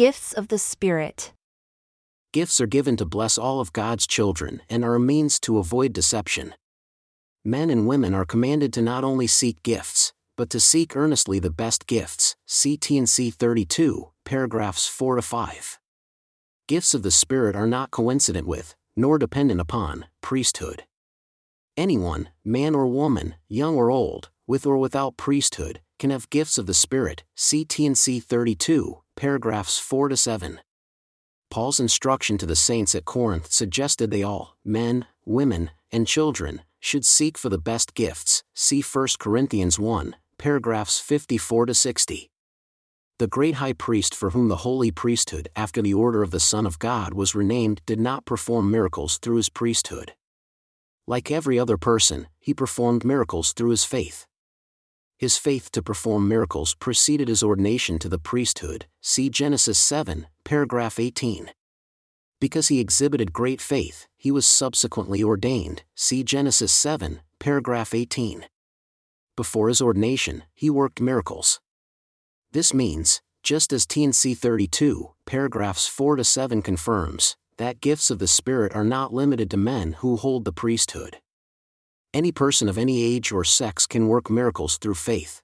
Gifts of the Spirit. Gifts are given to bless all of God's children and are a means to avoid deception. Men and women are commanded to not only seek gifts, but to seek earnestly the best gifts. T&C 32, paragraphs 4 to 5. Gifts of the Spirit are not coincident with, nor dependent upon, priesthood. Anyone, man or woman, young or old, with or without priesthood, can have gifts of the Spirit. T&C 32, paragraphs 4 to 7. Paul's instruction to the saints at Corinth suggested they all, men, women, and children, should seek for the best gifts. See 1 Corinthians 1, paragraphs 54 to 60. The great high priest for whom the holy priesthood after the order of the Son of God was renamed did not perform miracles through his priesthood. Like every other person, he performed miracles through his faith. His faith to perform miracles preceded his ordination to the priesthood, see Genesis 7, paragraph 18. Because he exhibited great faith, he was subsequently ordained, see Genesis 7, paragraph 18. Before his ordination, he worked miracles. This means, just as T&C 32, paragraphs 4 to 7 confirms, that gifts of the Spirit are not limited to men who hold the priesthood. Any person of any age or sex can work miracles through faith.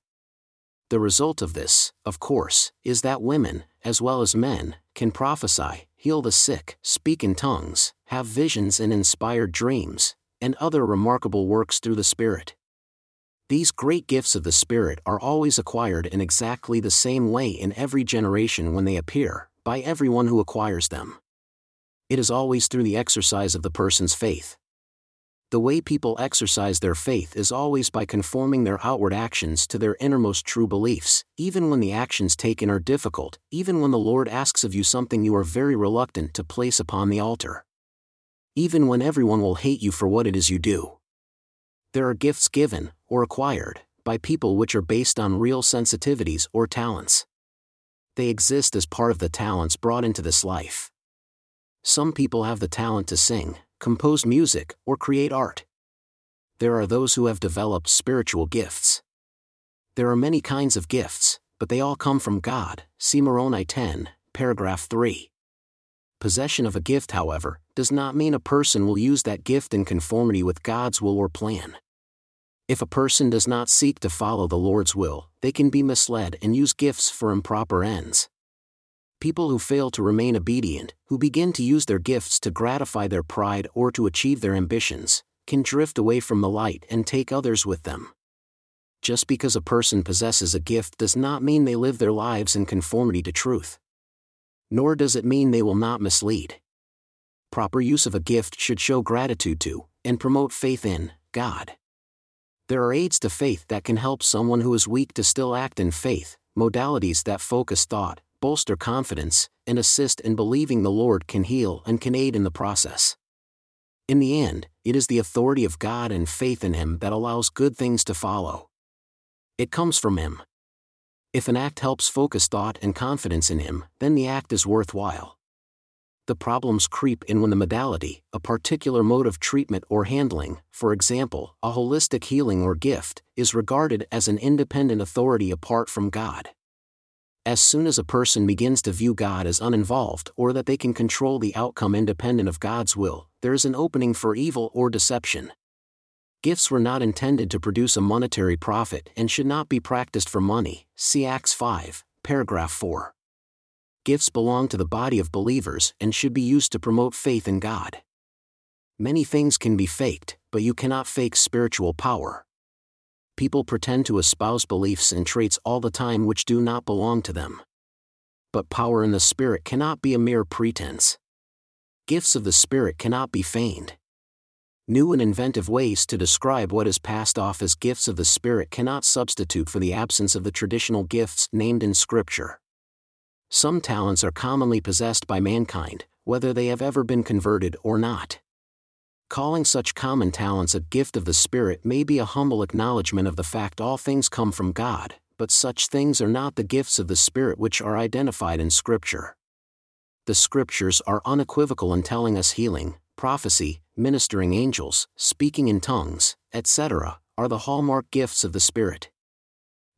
The result of this, of course, is that women, as well as men, can prophesy, heal the sick, speak in tongues, have visions and inspired dreams, and other remarkable works through the Spirit. These great gifts of the Spirit are always acquired in exactly the same way in every generation when they appear, by everyone who acquires them. It is always through the exercise of the person's faith. The way people exercise their faith is always by conforming their outward actions to their innermost true beliefs, even when the actions taken are difficult, even when the Lord asks of you something you are very reluctant to place upon the altar. Even when everyone will hate you for what it is you do. There are gifts given, or acquired, by people which are based on real sensitivities or talents. They exist as part of the talents brought into this life. Some people have the talent to sing, compose music, or create art. There are those who have developed spiritual gifts. There are many kinds of gifts, but they all come from God. See Moroni 10, paragraph 3. Possession of a gift, however, does not mean a person will use that gift in conformity with God's will or plan. If a person does not seek to follow the Lord's will, they can be misled and use gifts for improper ends people who fail to remain obedient, who begin to use their gifts to gratify their pride or to achieve their ambitions, can drift away from the light and take others with them. Just because a person possesses a gift does not mean they live their lives in conformity to truth. Nor does it mean they will not mislead. Proper use of a gift should show gratitude to, and promote faith in, God. There are aids to faith that can help someone who is weak to still act in faith, modalities that focus thought, bolster confidence, and assist in believing the Lord can heal and can aid in the process. In the end, it is the authority of God and faith in Him that allows good things to follow. It comes from Him. If an act helps focus thought and confidence in Him, then the act is worthwhile. The problems creep in when the modality, a particular mode of treatment or handling, for example, a holistic healing or gift, is regarded as an independent authority apart from God as soon as a person begins to view God as uninvolved or that they can control the outcome independent of God's will, there is an opening for evil or deception. Gifts were not intended to produce a monetary profit and should not be practiced for money. See Acts 5, paragraph 4. Gifts belong to the body of believers and should be used to promote faith in God. Many things can be faked, but you cannot fake spiritual power people pretend to espouse beliefs and traits all the time which do not belong to them. But power in the Spirit cannot be a mere pretense. Gifts of the Spirit cannot be feigned. New and inventive ways to describe what is passed off as gifts of the Spirit cannot substitute for the absence of the traditional gifts named in Scripture. Some talents are commonly possessed by mankind, whether they have ever been converted or not. Calling such common talents a gift of the Spirit may be a humble acknowledgement of the fact all things come from God, but such things are not the gifts of the Spirit which are identified in Scripture. The Scriptures are unequivocal in telling us healing, prophecy, ministering angels, speaking in tongues, etc., are the hallmark gifts of the Spirit.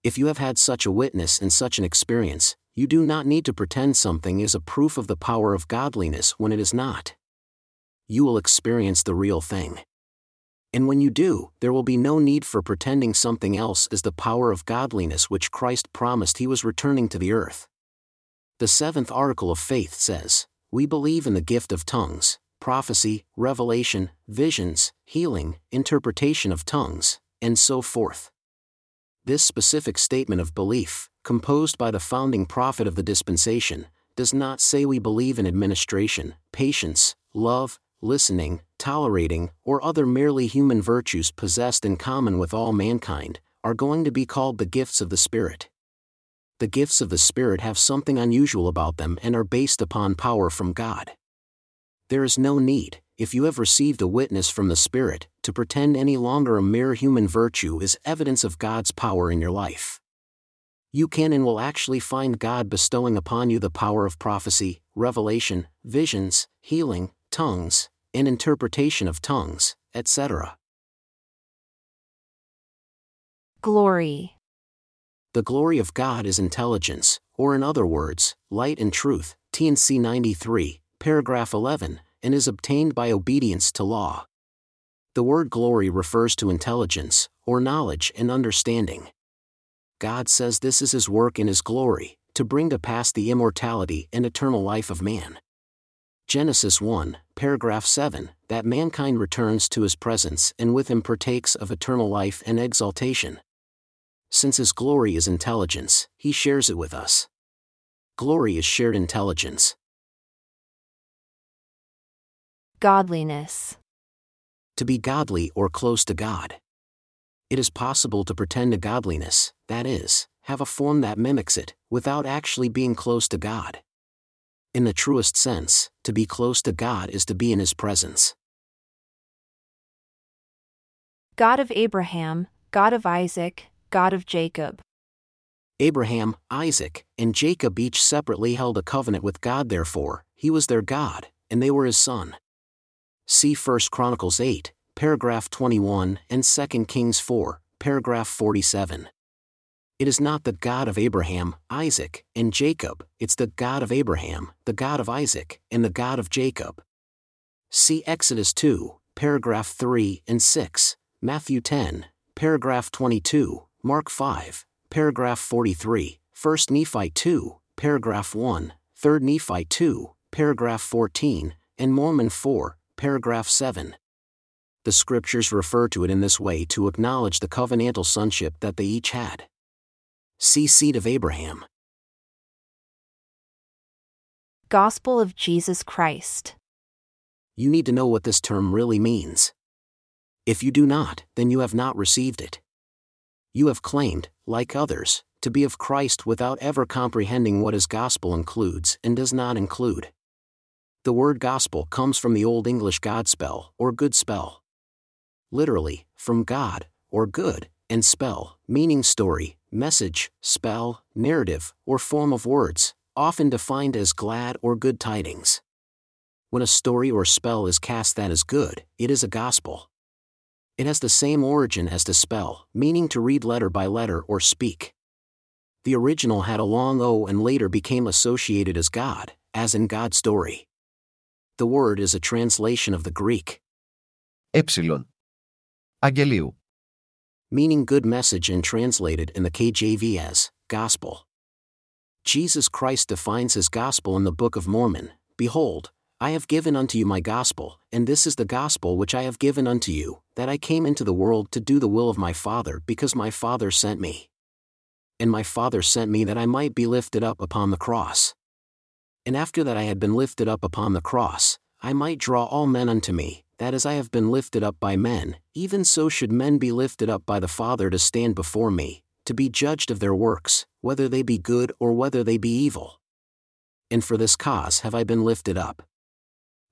If you have had such a witness and such an experience, You do not need to pretend something is a proof of the power of godliness when it is not. You will experience the real thing. And when you do, there will be no need for pretending something else is the power of godliness which Christ promised he was returning to the earth. The seventh article of faith says, We believe in the gift of tongues, prophecy, revelation, visions, healing, interpretation of tongues, and so forth. This specific statement of belief, composed by the founding prophet of the dispensation, does not say we believe in administration, patience, love, listening, tolerating, or other merely human virtues possessed in common with all mankind, are going to be called the gifts of the Spirit. The gifts of the Spirit have something unusual about them and are based upon power from God. There is no need, if you have received a witness from the Spirit, to pretend any longer a mere human virtue is evidence of God's power in your life. You can and will actually find God bestowing upon you the power of prophecy, revelation, visions, healing, tongues, and interpretation of tongues, etc. Glory. The glory of God is intelligence, or in other words, light and truth, T&C 93, paragraph 11, and is obtained by obedience to law. The word glory refers to intelligence, or knowledge and understanding. God says this is His work in His glory, to bring to pass the immortality and eternal life of man. Genesis 1, paragraph 7, that mankind returns to His presence and with Him partakes of eternal life and exaltation. Since His glory is intelligence, He shares it with us. Glory is shared intelligence. Godliness. To be godly or close to God. It is possible to pretend to godliness, that is, have a form that mimics it, without actually being close to God. In the truest sense, to be close to God is to be in His presence. God of Abraham, God of Isaac, God of Jacob. Abraham, Isaac, and Jacob each separately held a covenant with God, therefore, he was their God, and they were his son. See 1 Chronicles 8, paragraph 21, and 2 Kings 4, paragraph 47. It is not the God of Abraham, Isaac, and Jacob, it's the God of Abraham, the God of Isaac, and the God of Jacob. See Exodus 2, paragraph 3 and 6, Matthew 10, paragraph 22, Mark 5, paragraph 43, 1 Nephi 2, paragraph 1, 3 Nephi 2, paragraph 14, and Mormon 4, paragraph 7. The scriptures refer to it in this way to acknowledge the covenantal sonship that they each had. See Seed of Abraham. Gospel of Jesus Christ. You need to know what this term really means. If you do not, then you have not received it. You have claimed, like others, to be of Christ without ever comprehending what his gospel includes and does not include. The word gospel comes from the Old English Godspell, or good spell. Literally, from God, or good, and spell, meaning story, message, spell, narrative, or form of words, often defined as glad or good tidings. When a story or spell is cast that is good, it is a gospel. It has the same origin as to spell, meaning to read letter by letter or speak. The original had a long O and later became associated as God, as in God's story. The word is a translation of the Greek. Έψιλον. Αγγελίου. Meaning good message and translated in the KJV as gospel. Jesus Christ defines his gospel in the Book of Mormon Behold, I have given unto you my gospel, and this is the gospel which I have given unto you, that I came into the world to do the will of my Father, because my Father sent me. And my Father sent me that I might be lifted up upon the cross and after that I had been lifted up upon the cross, I might draw all men unto me, that as I have been lifted up by men, even so should men be lifted up by the Father to stand before me, to be judged of their works, whether they be good or whether they be evil. And for this cause have I been lifted up.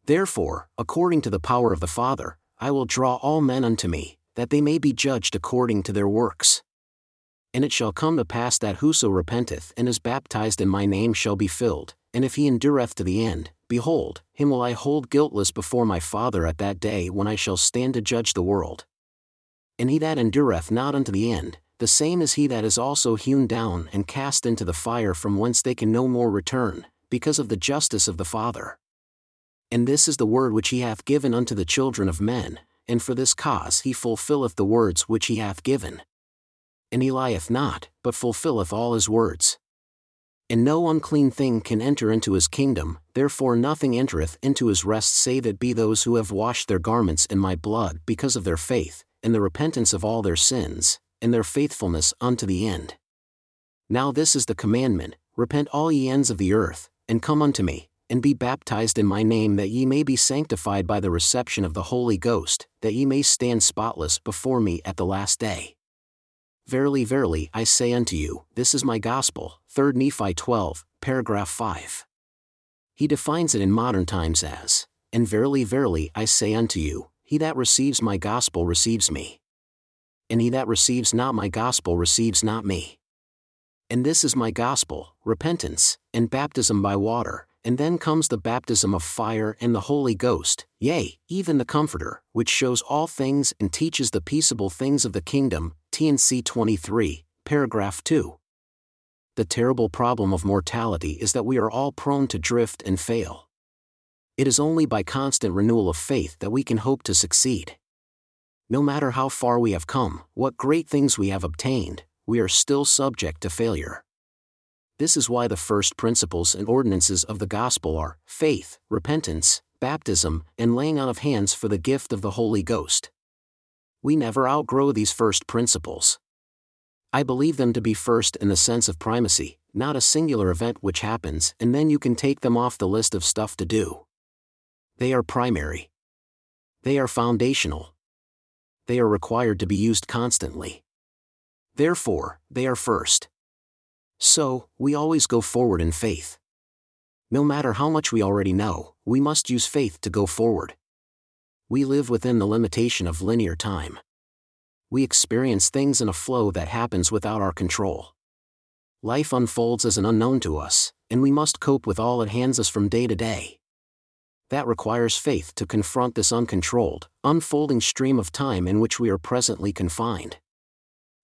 Therefore, according to the power of the Father, I will draw all men unto me, that they may be judged according to their works. And it shall come to pass that whoso repenteth and is baptized in my name shall be filled, and if he endureth to the end, behold, him will I hold guiltless before my Father at that day when I shall stand to judge the world. And he that endureth not unto the end, the same is he that is also hewn down and cast into the fire from whence they can no more return, because of the justice of the Father. And this is the word which he hath given unto the children of men, and for this cause he fulfilleth the words which he hath given. And he lieth not, but fulfilleth all his words. And no unclean thing can enter into his kingdom, therefore nothing entereth into his rest save it be those who have washed their garments in my blood because of their faith, and the repentance of all their sins, and their faithfulness unto the end. Now this is the commandment Repent all ye ends of the earth, and come unto me, and be baptized in my name that ye may be sanctified by the reception of the Holy Ghost, that ye may stand spotless before me at the last day. Verily, verily, I say unto you, this is my gospel. 3 Nephi 12, paragraph 5. He defines it in modern times as, And verily, verily, I say unto you, he that receives my gospel receives me. And he that receives not my gospel receives not me. And this is my gospel, repentance, and baptism by water, and then comes the baptism of fire and the Holy Ghost, yea, even the Comforter, which shows all things and teaches the peaceable things of the kingdom, T&C 23, paragraph 2. The terrible problem of mortality is that we are all prone to drift and fail. It is only by constant renewal of faith that we can hope to succeed. No matter how far we have come, what great things we have obtained, we are still subject to failure. This is why the first principles and ordinances of the gospel are faith, repentance, baptism, and laying on of hands for the gift of the Holy Ghost we never outgrow these first principles. I believe them to be first in the sense of primacy, not a singular event which happens and then you can take them off the list of stuff to do. They are primary. They are foundational. They are required to be used constantly. Therefore, they are first. So, we always go forward in faith. No matter how much we already know, we must use faith to go forward we live within the limitation of linear time. We experience things in a flow that happens without our control. Life unfolds as an unknown to us, and we must cope with all it hands us from day to day. That requires faith to confront this uncontrolled, unfolding stream of time in which we are presently confined.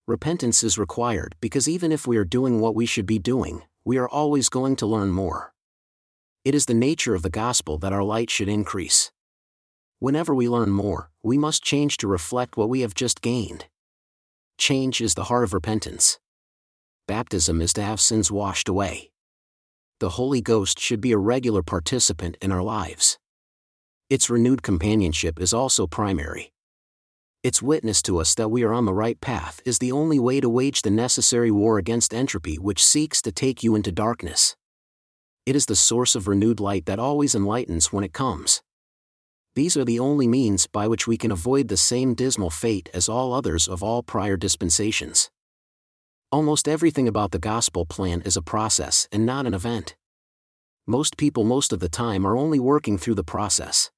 Repentance is required because even if we are doing what we should be doing, we are always going to learn more. It is the nature of the gospel that our light should increase. Whenever we learn more, we must change to reflect what we have just gained. Change is the heart of repentance. Baptism is to have sins washed away. The Holy Ghost should be a regular participant in our lives. Its renewed companionship is also primary. Its witness to us that we are on the right path is the only way to wage the necessary war against entropy which seeks to take you into darkness. It is the source of renewed light that always enlightens when it comes these are the only means by which we can avoid the same dismal fate as all others of all prior dispensations. Almost everything about the gospel plan is a process and not an event. Most people, most of the time, are only working through the process.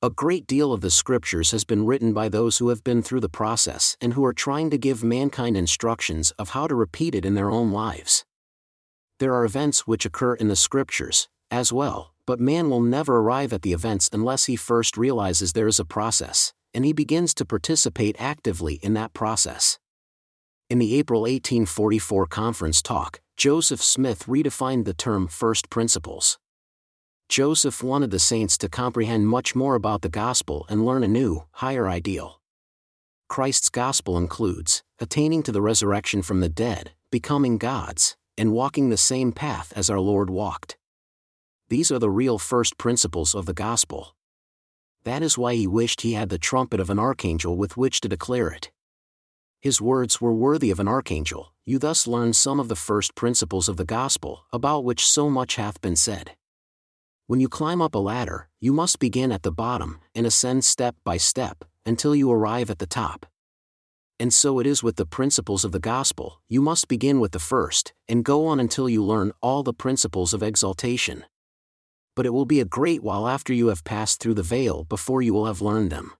A great deal of the scriptures has been written by those who have been through the process and who are trying to give mankind instructions of how to repeat it in their own lives. There are events which occur in the scriptures, as well, but man will never arrive at the events unless he first realizes there is a process, and he begins to participate actively in that process. In the April 1844 conference talk, Joseph Smith redefined the term first principles. Joseph wanted the saints to comprehend much more about the gospel and learn a new, higher ideal. Christ's gospel includes attaining to the resurrection from the dead, becoming God's, and walking the same path as our Lord walked. These are the real first principles of the gospel. That is why he wished he had the trumpet of an archangel with which to declare it. His words were worthy of an archangel, you thus learn some of the first principles of the gospel, about which so much hath been said. When you climb up a ladder, you must begin at the bottom, and ascend step by step, until you arrive at the top. And so it is with the principles of the gospel, you must begin with the first, and go on until you learn all the principles of exaltation but it will be a great while after you have passed through the veil before you will have learned them.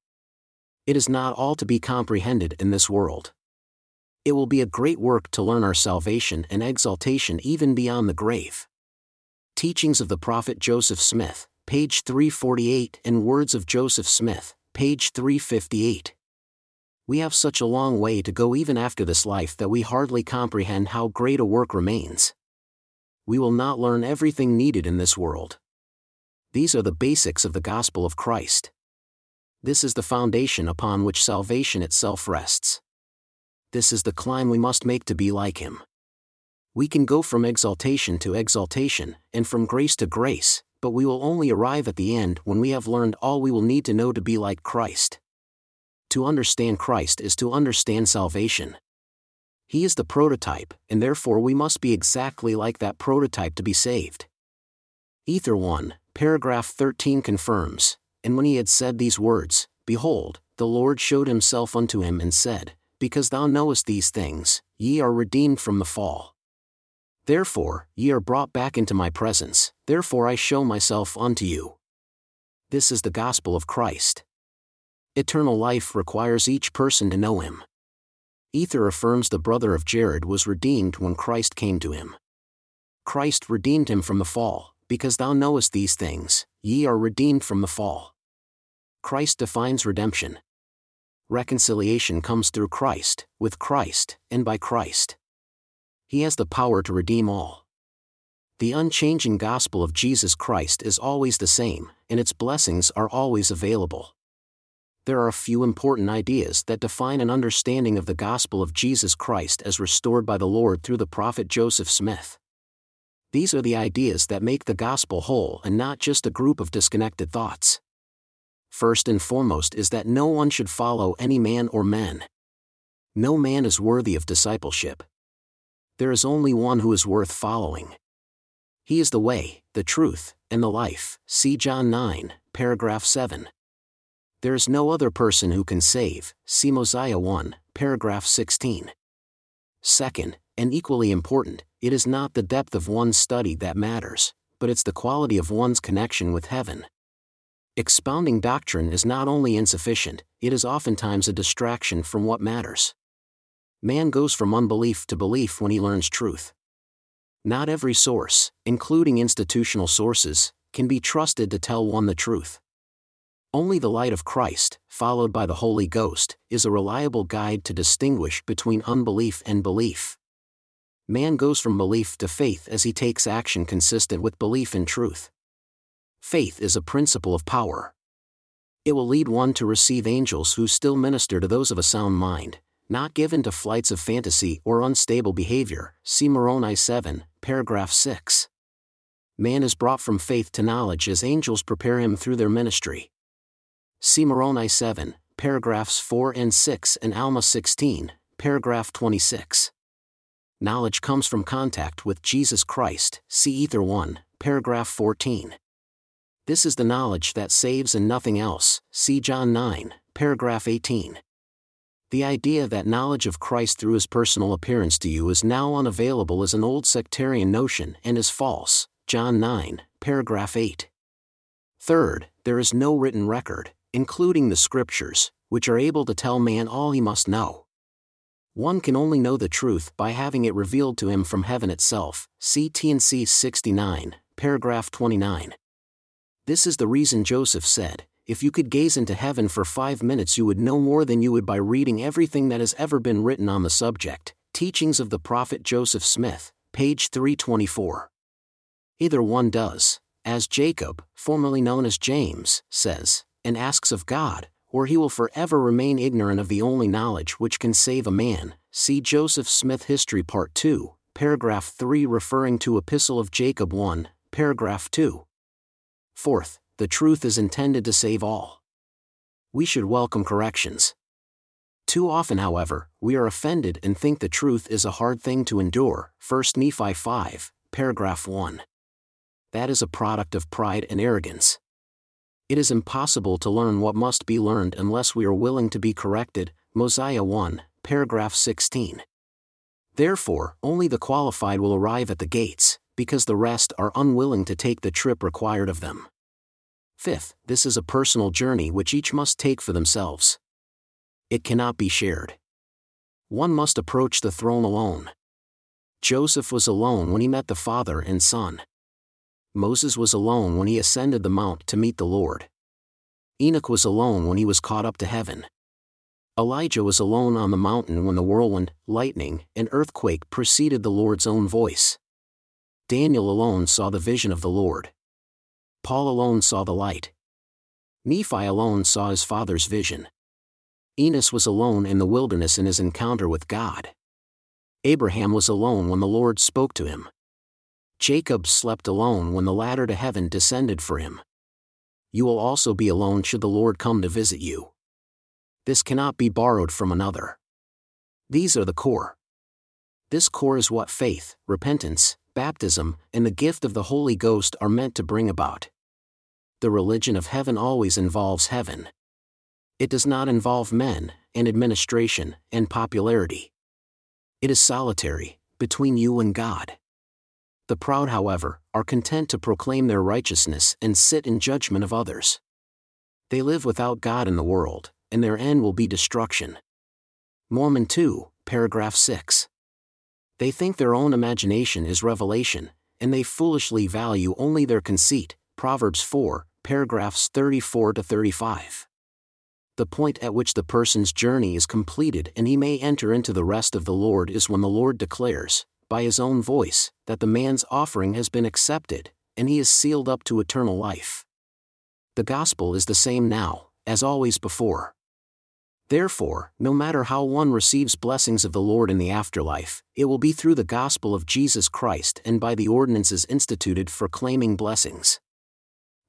It is not all to be comprehended in this world. It will be a great work to learn our salvation and exaltation even beyond the grave. Teachings of the Prophet Joseph Smith, page 348, and Words of Joseph Smith, page 358. We have such a long way to go even after this life that we hardly comprehend how great a work remains. We will not learn everything needed in this world. These are the basics of the gospel of Christ. This is the foundation upon which salvation itself rests. This is the climb we must make to be like Him. We can go from exaltation to exaltation, and from grace to grace, but we will only arrive at the end when we have learned all we will need to know to be like Christ. To understand Christ is to understand salvation. He is the prototype, and therefore we must be exactly like that prototype to be saved. Ether 1, paragraph 13 confirms, And when he had said these words, Behold, the Lord showed himself unto him and said, Because thou knowest these things, ye are redeemed from the fall. Therefore, ye are brought back into my presence, therefore I show myself unto you. This is the gospel of Christ. Eternal life requires each person to know him. Ether affirms the brother of Jared was redeemed when Christ came to him. Christ redeemed him from the fall, because thou knowest these things, ye are redeemed from the fall. Christ defines redemption. Reconciliation comes through Christ, with Christ, and by Christ. He has the power to redeem all. The unchanging gospel of Jesus Christ is always the same, and its blessings are always available. There are a few important ideas that define an understanding of the gospel of Jesus Christ as restored by the Lord through the prophet Joseph Smith. These are the ideas that make the gospel whole and not just a group of disconnected thoughts. First and foremost is that no one should follow any man or men. No man is worthy of discipleship. There is only one who is worth following. He is the way, the truth, and the life. See John 9, paragraph 7. There is no other person who can save. See Mosiah 1, paragraph 16. Second, and equally important, it is not the depth of one's study that matters, but it's the quality of one's connection with heaven. Expounding doctrine is not only insufficient, it is oftentimes a distraction from what matters. Man goes from unbelief to belief when he learns truth. Not every source, including institutional sources, can be trusted to tell one the truth. Only the light of Christ, followed by the Holy Ghost, is a reliable guide to distinguish between unbelief and belief man goes from belief to faith as he takes action consistent with belief in truth. Faith is a principle of power. It will lead one to receive angels who still minister to those of a sound mind, not given to flights of fantasy or unstable behavior. See Moroni 7, paragraph 6. Man is brought from faith to knowledge as angels prepare him through their ministry. See Moroni 7, paragraphs 4 and 6 and Alma 16, paragraph 26 knowledge comes from contact with Jesus Christ, see Ether 1, paragraph 14. This is the knowledge that saves and nothing else, see John 9, paragraph 18. The idea that knowledge of Christ through his personal appearance to you is now unavailable is an old sectarian notion and is false, John 9, paragraph 8. Third, there is no written record, including the scriptures, which are able to tell man all he must know. One can only know the truth by having it revealed to him from heaven itself. T&C 69, paragraph 29. This is the reason Joseph said, If you could gaze into heaven for five minutes, you would know more than you would by reading everything that has ever been written on the subject. Teachings of the Prophet Joseph Smith, page 324. Either one does, as Jacob, formerly known as James, says, and asks of God, or he will forever remain ignorant of the only knowledge which can save a man. See Joseph Smith History Part 2, paragraph 3 referring to Epistle of Jacob 1, paragraph 2. Fourth, the truth is intended to save all. We should welcome corrections. Too often, however, we are offended and think the truth is a hard thing to endure. 1 Nephi 5, paragraph 1. That is a product of pride and arrogance it is impossible to learn what must be learned unless we are willing to be corrected. Mosiah 1, paragraph 16. Therefore, only the qualified will arrive at the gates, because the rest are unwilling to take the trip required of them. Fifth, this is a personal journey which each must take for themselves. It cannot be shared. One must approach the throne alone. Joseph was alone when he met the Father and Son. Moses was alone when he ascended the mount to meet the Lord. Enoch was alone when he was caught up to heaven. Elijah was alone on the mountain when the whirlwind, lightning, and earthquake preceded the Lord's own voice. Daniel alone saw the vision of the Lord. Paul alone saw the light. Nephi alone saw his father's vision. Enos was alone in the wilderness in his encounter with God. Abraham was alone when the Lord spoke to him. Jacob slept alone when the ladder to heaven descended for him. You will also be alone should the Lord come to visit you. This cannot be borrowed from another. These are the core. This core is what faith, repentance, baptism, and the gift of the Holy Ghost are meant to bring about. The religion of heaven always involves heaven. It does not involve men, and administration, and popularity. It is solitary, between you and God. The proud, however, are content to proclaim their righteousness and sit in judgment of others. They live without God in the world, and their end will be destruction. Mormon 2, paragraph 6. They think their own imagination is revelation, and they foolishly value only their conceit. Proverbs 4, paragraphs 34 to 35. The point at which the person's journey is completed and he may enter into the rest of the Lord is when the Lord declares, by his own voice, that the man's offering has been accepted, and he is sealed up to eternal life. The gospel is the same now, as always before. Therefore, no matter how one receives blessings of the Lord in the afterlife, it will be through the gospel of Jesus Christ and by the ordinances instituted for claiming blessings.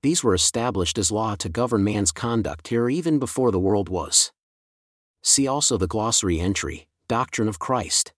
These were established as law to govern man's conduct here even before the world was. See also the glossary entry, Doctrine of Christ.